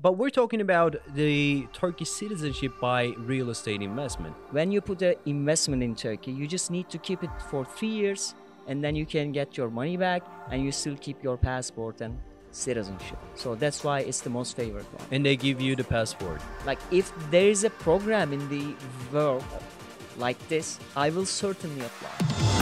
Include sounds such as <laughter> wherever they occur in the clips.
but we're talking about the Turkish citizenship by real estate investment. When you put an investment in Turkey, you just need to keep it for three years and then you can get your money back and you still keep your passport and citizenship. So that's why it's the most favored one. And they give you the passport. Like if there is a program in the world like this, I will certainly apply.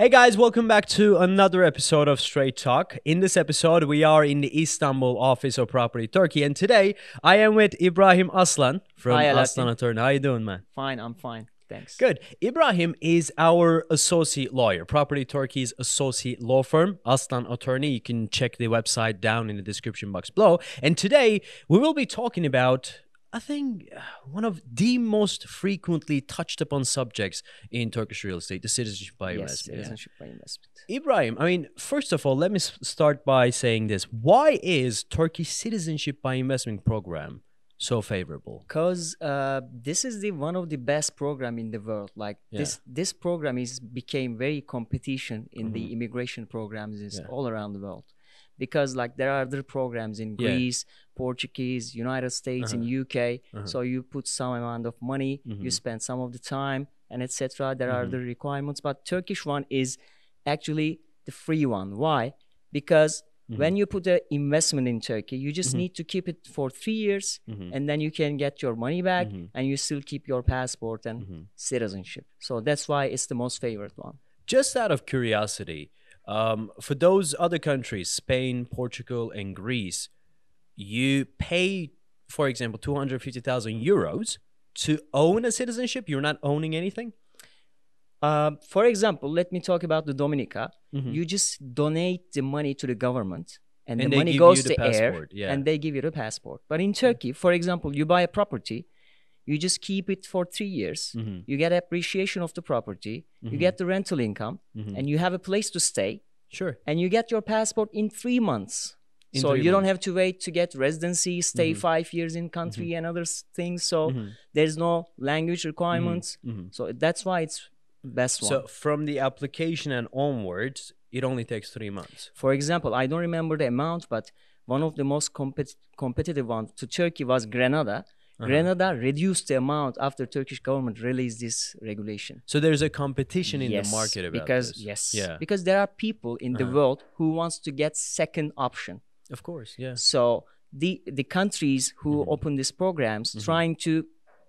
Hey guys, welcome back to another episode of Straight Talk. In this episode, we are in the Istanbul office of Property Turkey, and today I am with Ibrahim Aslan from Hi, Aslan Attorney. How you doing, man? Fine, I'm fine. Thanks. Good. Ibrahim is our associate lawyer, Property Turkey's associate law firm, Aslan Attorney. You can check the website down in the description box below. And today we will be talking about I think uh, one of the most frequently touched upon subjects in Turkish real estate, the citizenship by Yes, investment. yeah. citizenship by investment. Ibrahim, I mean, first of all, let me start by saying this. Why is Turkey citizenship by investment program so favorable? Because uh, this is the one of the best program in the world. Like this, this program is became very competition in the immigration programs Mm-hmm. Yeah. all around the world. Because like there are other programs in Yeah. Greece, Portuguese, United States, in UK. Uh-huh. So you put some amount of money, Mhm. you spend some of the time, and etc. There are Mhm. the requirements, but Turkish one is actually the free one. Why? Because Mm-hmm. when you put an investment in Turkey, you just Mhm. need to keep it for three years, Mhm. and then you can get your money back, Mhm. and you still keep your passport and Mhm. citizenship. So that's why it's the most favorite one. Just out of curiosity, um, for those other countries, Spain, Portugal, and Greece, you pay, for example, 250,000 euros to own a citizenship. You're not owning anything. Uh, for example, let me talk about the Dominica. Mhm. You just donate the money to the government, and, And the money goes the to air, yeah. and they give you the passport. But in Turkey, for example, you buy a property, you just keep it for three years. Mhm. You get appreciation of the property, you get the rental income, Mhm. and you have a place to stay, Sure. and you get your passport in three months. In so three you don't have to wait to get residency, stay Mhm. five years in country, and other things. So Mhm. there's no language requirements. Mhm. So that's why it's best one. So from the application and onwards, it only takes three months. For example, I don't remember the amount, but one of the most compet- competitive ones to Turkey was Grenada. Uh-huh. Grenada reduced the amount after Turkish government released this regulation. So there's a competition in yes, the market about because this. yes, Yeah. because there are people in the Uh-huh. world who wants to get second option. Of course. Yeah. So the the countries who Mm-hmm. open these programs trying to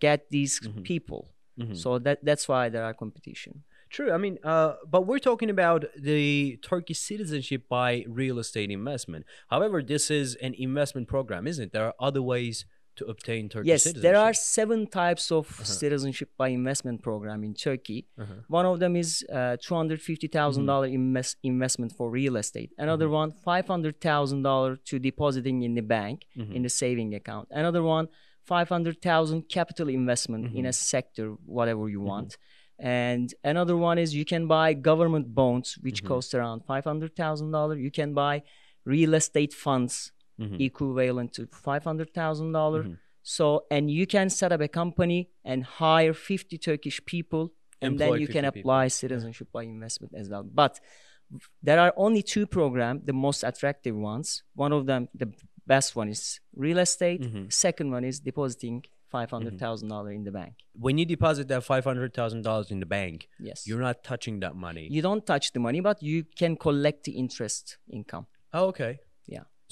get these Mm-hmm. people. Mhm. So that that's why there are competition. True. I mean, uh, but we're talking about the Turkish citizenship by real estate investment. However, this is an investment program, isn't it? There are other ways to obtain Turkish yes, citizenship. there are seven types of uh-huh. citizenship by investment program in Turkey. Uh-huh. One of them is uh, two hundred fifty thousand dollar mm-hmm. invest investment for real estate. Another mm-hmm. one five hundred thousand dollar to depositing in the bank mm-hmm. in the saving account. Another one five hundred thousand capital investment in a sector, whatever you want. And another one is you can buy government bonds, which cost around five hundred thousand dollar. You can buy real estate funds Mhm. equivalent to five hundred thousand dollar. Mm-hmm. So and you can set up a company and hire fifty Turkish people, and Employ then you can 50 people. apply citizenship by investment as well. But there are only two programs, the most attractive ones. One of them, the best one is real estate. Mm-hmm. Second one is depositing five hundred dollars mm-hmm. in the bank. When you deposit that five hundred thousand dollars in the bank, Yes. you're not touching that money. you don't touch the money, but you can collect the interest income. oh, okay.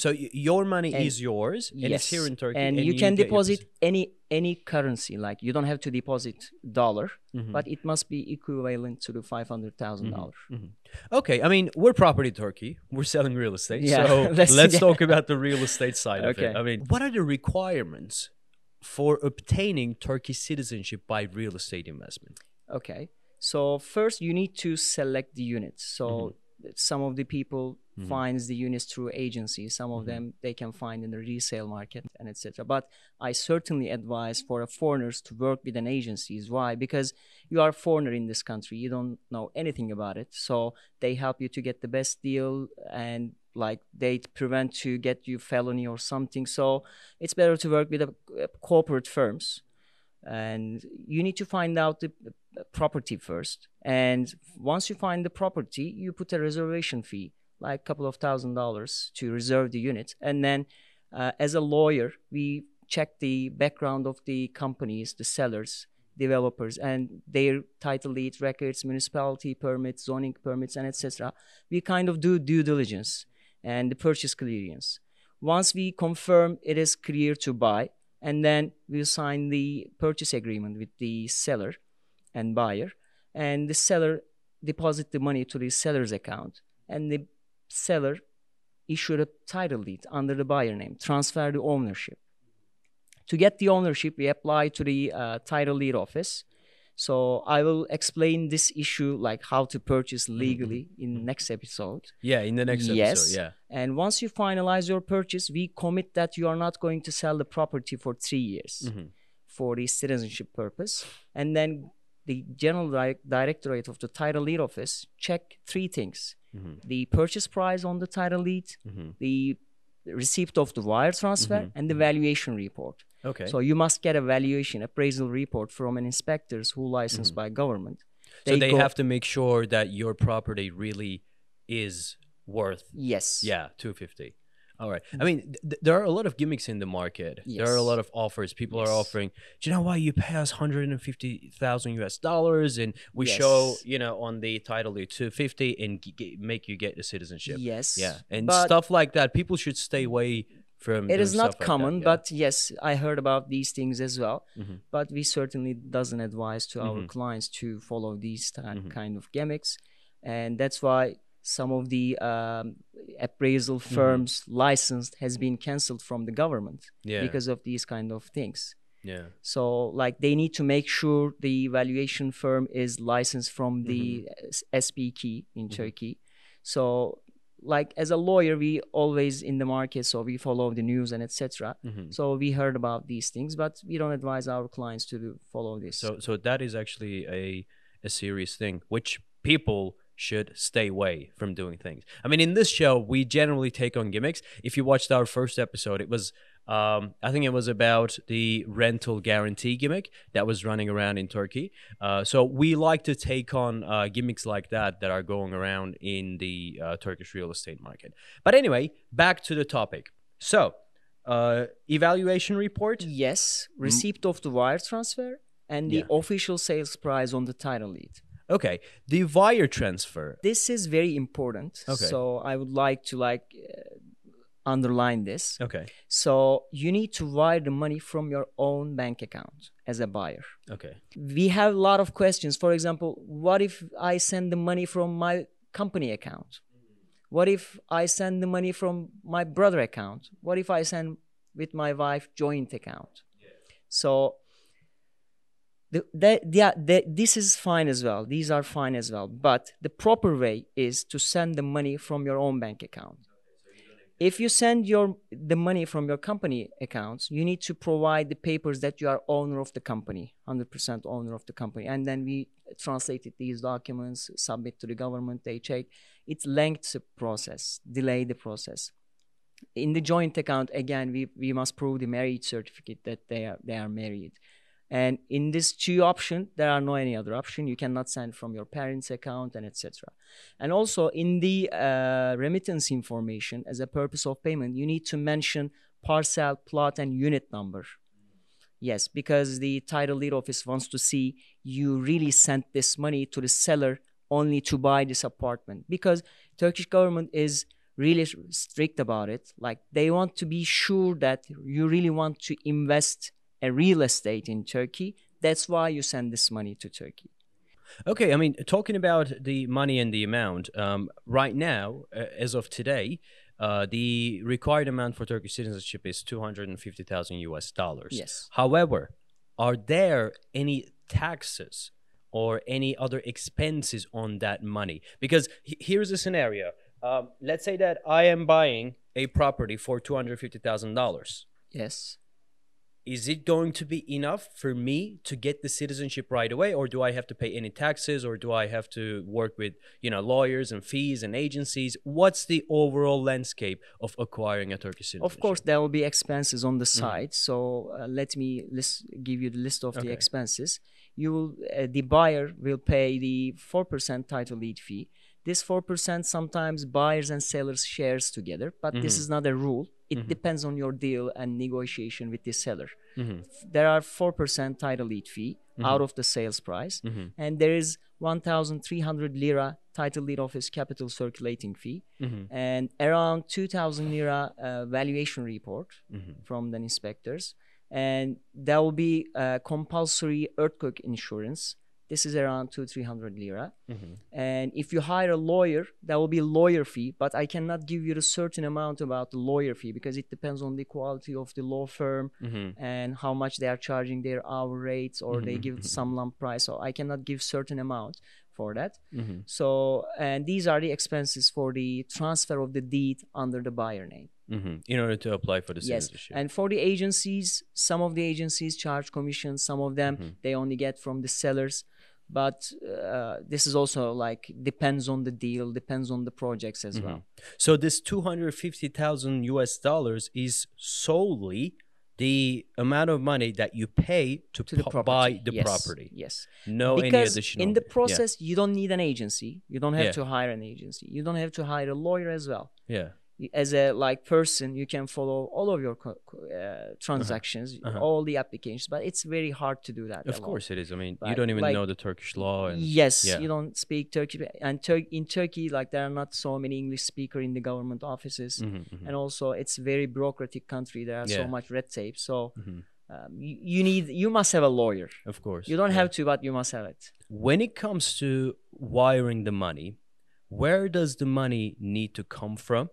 So your money And- is yours, and it's here in Turkey, and, you can deposit any any currency. Like you don't have to deposit dollar, Mm-hmm. but it must be equivalent to the five hundred thousand dollar. Okay, I mean, we're property Turkey. We're selling real estate. Yeah, So <laughs> let's- let's, yeah. talk about the real estate side of Okay. it. I mean, what are the requirements for obtaining Turkish citizenship by real estate investment? Okay. So first you need to select the units. So Mm-hmm. some of the people Mm-hmm. finds the units through agencies. Some of mm-hmm. them they can find in the resale market and etc. But I certainly advise for a foreigners to work with an agencies. Why? Because you are a foreigner in this country. You don't know anything about it. So they help you to get the best deal and like they prevent to get you felony or something. So it's better to work with a, a corporate firms and you need to find out the property first and once you find the property you put a reservation fee like a couple of thousand dollars to reserve the unit and then uh, as a lawyer we check the background of the companies the sellers developers and their title deed records municipality permits zoning permits and etc we kind of do due diligence and the purchase clearance. Once we confirm it is clear to buy and then we'll sign the purchase agreement with the seller and buyer and the seller deposit the money to the seller's account and the seller issued a title deed under the buyer name transfer the ownership to get the ownership we apply to the uh, title deed office so I will explain this issue, like how to purchase Mm-hmm. legally, in next episode. Yeah, in the next yes. episode. Yeah. And once you finalize your purchase, we commit that you are not going to sell the property for three years Mm-hmm. for the citizenship purpose. And then the general Di- directorate of the title deed office check three things: Mm-hmm. the purchase price on the title deed, the receipt of the wire transfer, Mm-hmm. and the valuation report. Okay. So you must get a valuation appraisal report from an inspectors who licensed by government. Mm-hmm. so they have to make sure that your property really is worth yes. yeah 250 all right i mean th- there are a lot of gimmicks in the market Yes. there are a lot of offers people are offering do you know why you pay us 150000 us dollars and we show you know on the title deed 250 and g- g- make you get the citizenship Yes. yeah and But stuff like that people should stay away from It is doing is stuff not like that, common, yeah. but yes, I heard about these things as well. Mhm. But we certainly doesn't advise to our Mhm. clients to follow these ti- Mhm. kind of gimmicks, and that's why some of the um, appraisal Mm-hmm. firms licensed has been cancelled from the government yeah because of these kind of things. yeah So like they need to make sure the valuation firm is licensed from the Mm-hmm. SPK in Turkey. So like as a lawyer, we always in the market, so we follow the news and etc. Mhm. So we heard about these things, but we don't advise our clients to do, follow this. So so that is actually a a serious thing, which people should stay away from doing things. I mean, in this show, we generally take on gimmicks. If you watched our first episode, it was um, I think it was about the rental guarantee gimmick that was running around in Turkey. Uh, so we like to take on uh, gimmicks like that that are going around in the uh, Turkish real estate market. But anyway, back to the topic. So, uh, evaluation report. yes, receipt of the wire transfer and the Yeah. official sales price on the title deed. Okay, the wire transfer. This is very important. Okay. So I would like to like uh, underline this. Okay, So you need to wire the money from your own bank account as a buyer. okay. We have a lot of questions. For example, what if I send the money from my company account? What if I send the money from my brother account? What if I send with my wife joint account? So the, that, yeah, the, this is fine as well. These are fine as well. But the proper way is to send the money from your own bank account. If you send your the money from your company accounts you need to provide the papers that you are owner of the company 100% owner of the company. And then we translated these documents submit to the government they check. It it's lengthy process delay the process. In the joint account again we, we must prove the marriage certificate that they are they are married and in this two option there are no any other option. You cannot send from your parents account and etc and also in the uh, remittance information as a purpose of payment you need to mention parcel plot and unit number. Yes because the title deed office wants to see you really sent this money to the seller only to buy this apartment. Because turkish government is really strict about it. Like they want to be sure that you really want to invest a real estate in turkey that's why you send this money to turkey Okay, I mean, talking about the money and the amount, um, right now, uh, as of today, uh, the required amount for Turkish citizenship is 250,000 US dollars. Yes. However, are there any taxes or any other expenses on that money? Because he- here's a scenario. Um, let's say that I am buying a property for two hundred fifty thousand dollars. Yes. Is it going to be enough for me to get the citizenship right away, or do I have to pay any taxes, or do I have to work with you know lawyers and fees and agencies? What's the overall landscape of acquiring a Turkish citizenship? Of course, there will be expenses on the side. So uh, let me list, give you the list of the expenses. You will, uh, the buyer will pay the four percent title deed fee. This four percent sometimes buyers and sellers shares together, but this is not a rule. It depends on your deal and negotiation with the seller. Mhm. There are four percent title deed fee Mm-hmm. out of the sales price, and there is one thousand three hundred lira title deed office capital circulating fee, Mm-hmm. and around two thousand lira uh, valuation report Mm-hmm. from the inspectors, and there will be uh, compulsory earthquake insurance. This is around two three hundred lira, Mm-hmm. and if you hire a lawyer, that will be lawyer fee. But I cannot give you a certain amount about the lawyer fee because it depends on the quality of the law firm Mm-hmm. and how much they are charging their hour rates or they give some lump price. So I cannot give certain amount for that. Mm-hmm. So and these are the expenses for the transfer of the deed under the buyer name. Mm-hmm. In order to apply for the citizenship. Yes, and for the agencies, some of the agencies charge commissions. Some of them Mm-hmm. they only get from the sellers. But uh, this is also like depends on the deal, depends on the projects Mm-hmm. as well. So this two hundred fifty thousand US dollars is solely the amount of money that you pay to, To the buy the yes. property. Yes. No any because additional. in the yeah, process you don't need an agency you don't have Yeah. to hire an agency you don't have to hire a lawyer as well Yeah. As a like person you can follow all of your uh, transactions uh-huh. all the applications but it's very hard to do that Of course it is. I mean, you don't even like- know the Turkish law and yes yeah. you don't speak turkish and Tur- in turkey like there are not so many english speaker in the government offices Mhm, mhm. and also it's very bureaucratic country there are so much red tape so Mhm. um, you, you need you must have a lawyer Of course. you don't yeah. have to but you must have it when it comes to wiring the money, where does the money need to come from,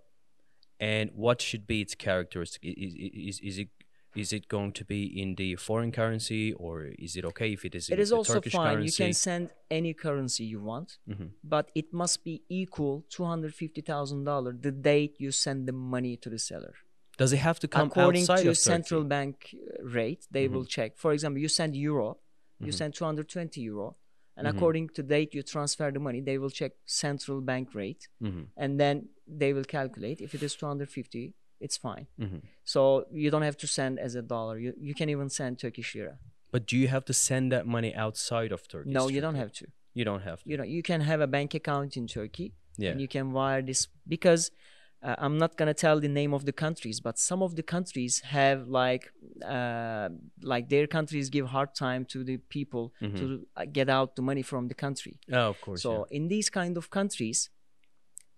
and what should be its characteristic? Is, is, is it is it going to be in the foreign currency, or is it okay if it is? It in is also Turkish fine. currency? You can send any currency you want, Mhm. but it must be equal two hundred fifty thousand dollars the date you send the money to the seller. Does it have to come According to central bank uh, rate, they will check. For example, you send euro, you Mhm. send two hundred twenty euro, and Mhm. according to date you transfer the money, they will check central bank rate, Mhm, and then they will calculate. If it is two hundred fifty, it's fine. mhm. So you don't have to send as a dollar. You you can even send Turkish lira. But do you have to send that money outside of Turkey? No, you don't have to. You don't have to. You know, you can have a bank account in Turkey. yeah. and you can wire this because uh, I'm not gonna tell the name of the countries, but some of the countries have like uh, like their countries give hard time to the people to uh, get out the money from the country. oh, of course. So yeah. in these kind of countries,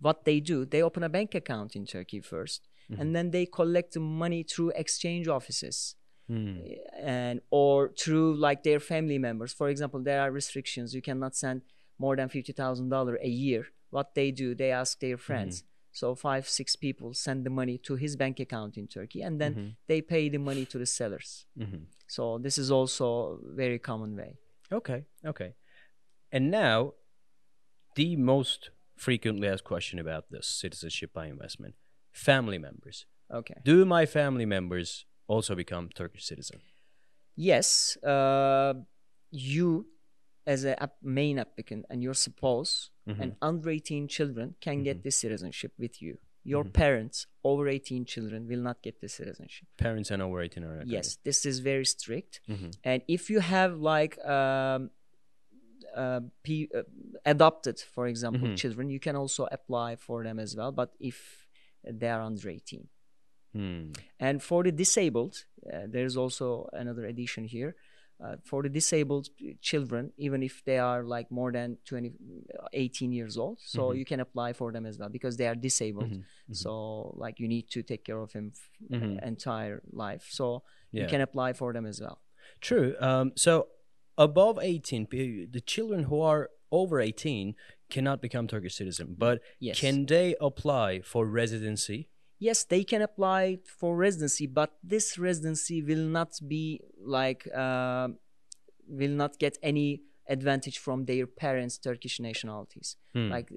what they do, they open a bank account in Turkey 1st Mm-hmm. and then they collect the money through exchange offices Hmm. and or through like their family members. For example, there are restrictions. You cannot send more than fifty thousand dollar a year. What they do, they ask their friends. So five, six people send the money to his bank account in Turkey, and then they pay the money to the sellers. Mhm. So this is also very common way. Okay, okay. And now, the most frequently asked question about this citizenship by investment family members. Okay. Do my family members also become Turkish citizen? Yes, uh, you as a app- main applicant and your spouse and under 18 children can get the citizenship with you. Your parents over 18 children will not get the citizenship. Parents and over 18 are. Yes, this is very strict. Mhm. And if you have like um, uh, P, uh, adopted, for example, Mhm. children, you can also apply for them as well. But if they are under 18, Hmm. and for the disabled, uh, there's also another addition here. Uh, for the disabled children, even if they are like more than 20, 18 years old, so Mm-hmm. you can apply for them as well because they are disabled. So like you need to take care of him f- Mhm. entire life. So Yeah. you can apply for them as well. True. Um, so, above 18, the children who are over 18 cannot become Turkish citizen, but Yes. can they apply for residency? Yes they can apply for residency but this residency will not be like uh, will not get any advantage from their parents' Turkish nationalities. Hmm. Like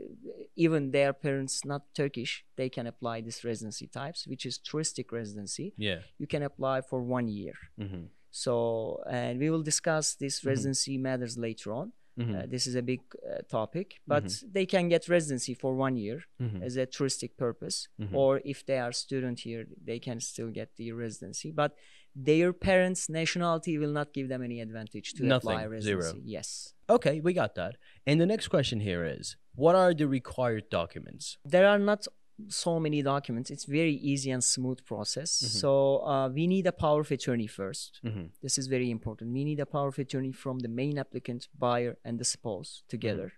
even their parents not Turkish, they can apply this residency types, which is touristic residency. Yeah. You can apply for one year. Mm-hmm. So, and we will discuss this Mhm. residency matters later on. Mm-hmm. Uh, this is a big uh, topic, but they can get residency for one year Mhm. as a touristic purpose, Mhm. or if they are student here, they can still get the residency. But their parents' nationality will not give them any advantage to apply Nothing, zero. residency. Yes, Okay, we got that. And the next question here is what are the required documents? there are not so many documents. It's very easy and smooth process. So uh, we need a power of attorney first. Mm-hmm. This is very important. We need a power of attorney from the main applicant, buyer, and the spouse together.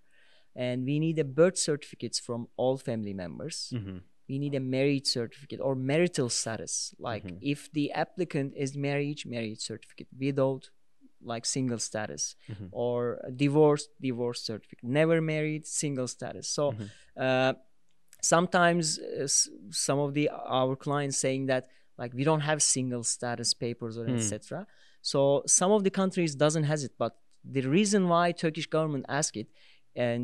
And we need a birth certificates from all family members. Mm-hmm. We need a marriage certificate or marital status. Like Mhm. if the applicant is married, marriage certificate, widowed, like single status, Mhm. or divorced, divorce certificate, never married, single status. So uh, sometimes uh, s- some of the our clients saying that like we don't have single status papers or Hmm. etc so some of the countries doesn't has it but the reason why turkish government ask it and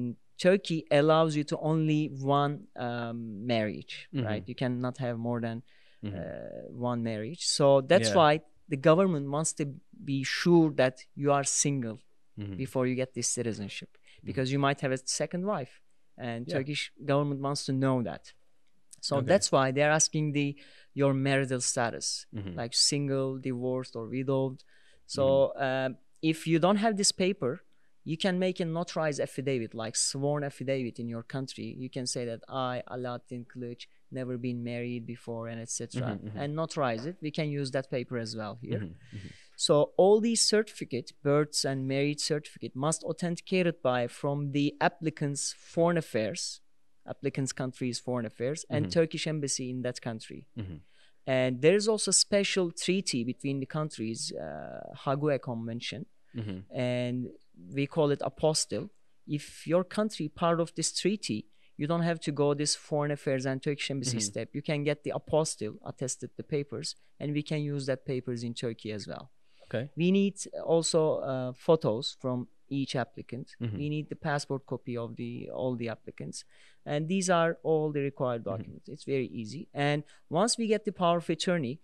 turkey allows you to only one um, marriage Mhm. right you cannot have more than Mhm. uh, one marriage so that's Yeah. why the government wants to be sure that you are single Mhm. before you get this citizenship because you might have a second wife and Yeah. turkish government wants to know that so Okay. that's why they're asking the your marital status Mhm. like single divorced or widowed so Mm-hmm. um, if you don't have this paper you can make a notarized affidavit like sworn affidavit in your country you can say that i alaaddin kılıç never been married before and etc Mhm, mhm. and notarize it we can use that paper as well here Mhm. Mhm. So all these certificate, births and marriage certificate must authenticated by from the applicant's foreign affairs, applicant's country's foreign affairs, and Mhm. Turkish embassy in that country. Mhm. And there is also special treaty between the countries, uh, Hague Convention, Mhm. and we call it apostille. If your country part of this treaty, you don't have to go this foreign affairs and Turkish embassy Mhm. step. You can get the apostille, attested the papers, and we can use that papers in Turkey as well. Okay. We need also uh, photos from each applicant. Mhm. We need the passport copy of the all the applicants, and these are all the required Mm-hmm. documents. It's very easy. And once we get the power of attorney,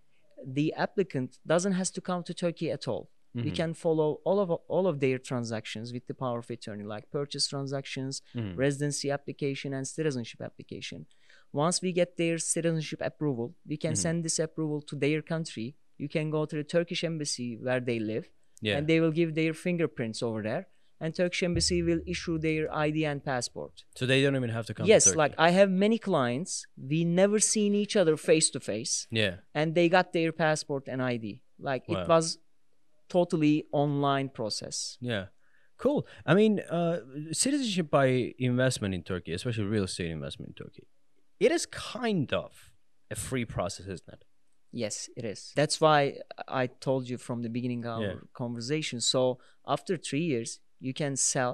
the applicant doesn't has to come to Turkey at all. We Mhm. can follow all of all of their transactions with the power of attorney, like purchase transactions, Mhm. residency application, and citizenship application. Once we get their citizenship approval, we can Mhm. send this approval to their country. You can go to the Turkish embassy where they live, Yeah. and they will give their fingerprints over there, and Turkish embassy will issue their ID and passport. so they don't even have to come yes, to like I have many clients, we never seen each other face to face, yeah. and they got their passport and ID. Like Wow. it was totally online process. Yeah. Cool. I mean, uh, citizenship by investment in Turkey, especially real estate investment in Turkey, it is kind of a free process, isn't it? Yes, it is. That's why I told you from the beginning of Yeah. our conversation. So after three years, you can sell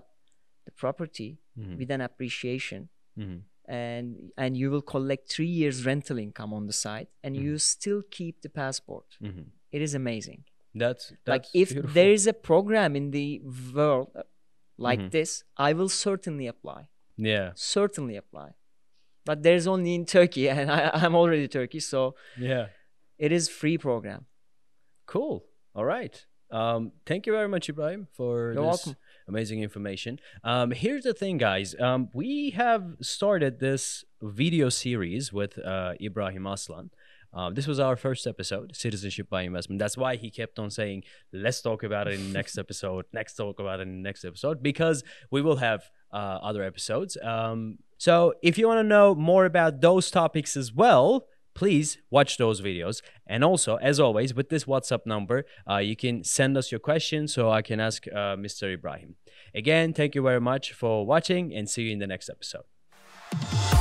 the property Mhm. with an appreciation, Mhm. and and you will collect three years rental income on the side, and Mm-hmm. you still keep the passport. Mhm. It is amazing. That's, that's like if beautiful. there is a program in the world uh, like Mhm. this, I will certainly apply. yeah Certainly apply. But there's only in Turkey, <laughs> and I, I'm already Turkey, so yeah it is free program. cool all right um thank you very much ibrahim for You're this welcome. amazing information um here's the thing guys um we have started this video series with uh ibrahim aslan um, this was our first episode, citizenship by investment. That's why he kept on saying, "Let's talk about it in the next <laughs> episode. Next, talk about it in the next episode," because we will have uh, other episodes. Um, so, if you want to know more about those topics as well, please watch those videos. And also, as always, with this WhatsApp number, uh, you can send us your questions so I can ask uh, Mr. Ibrahim. Again, thank you very much for watching, and see you in the next episode.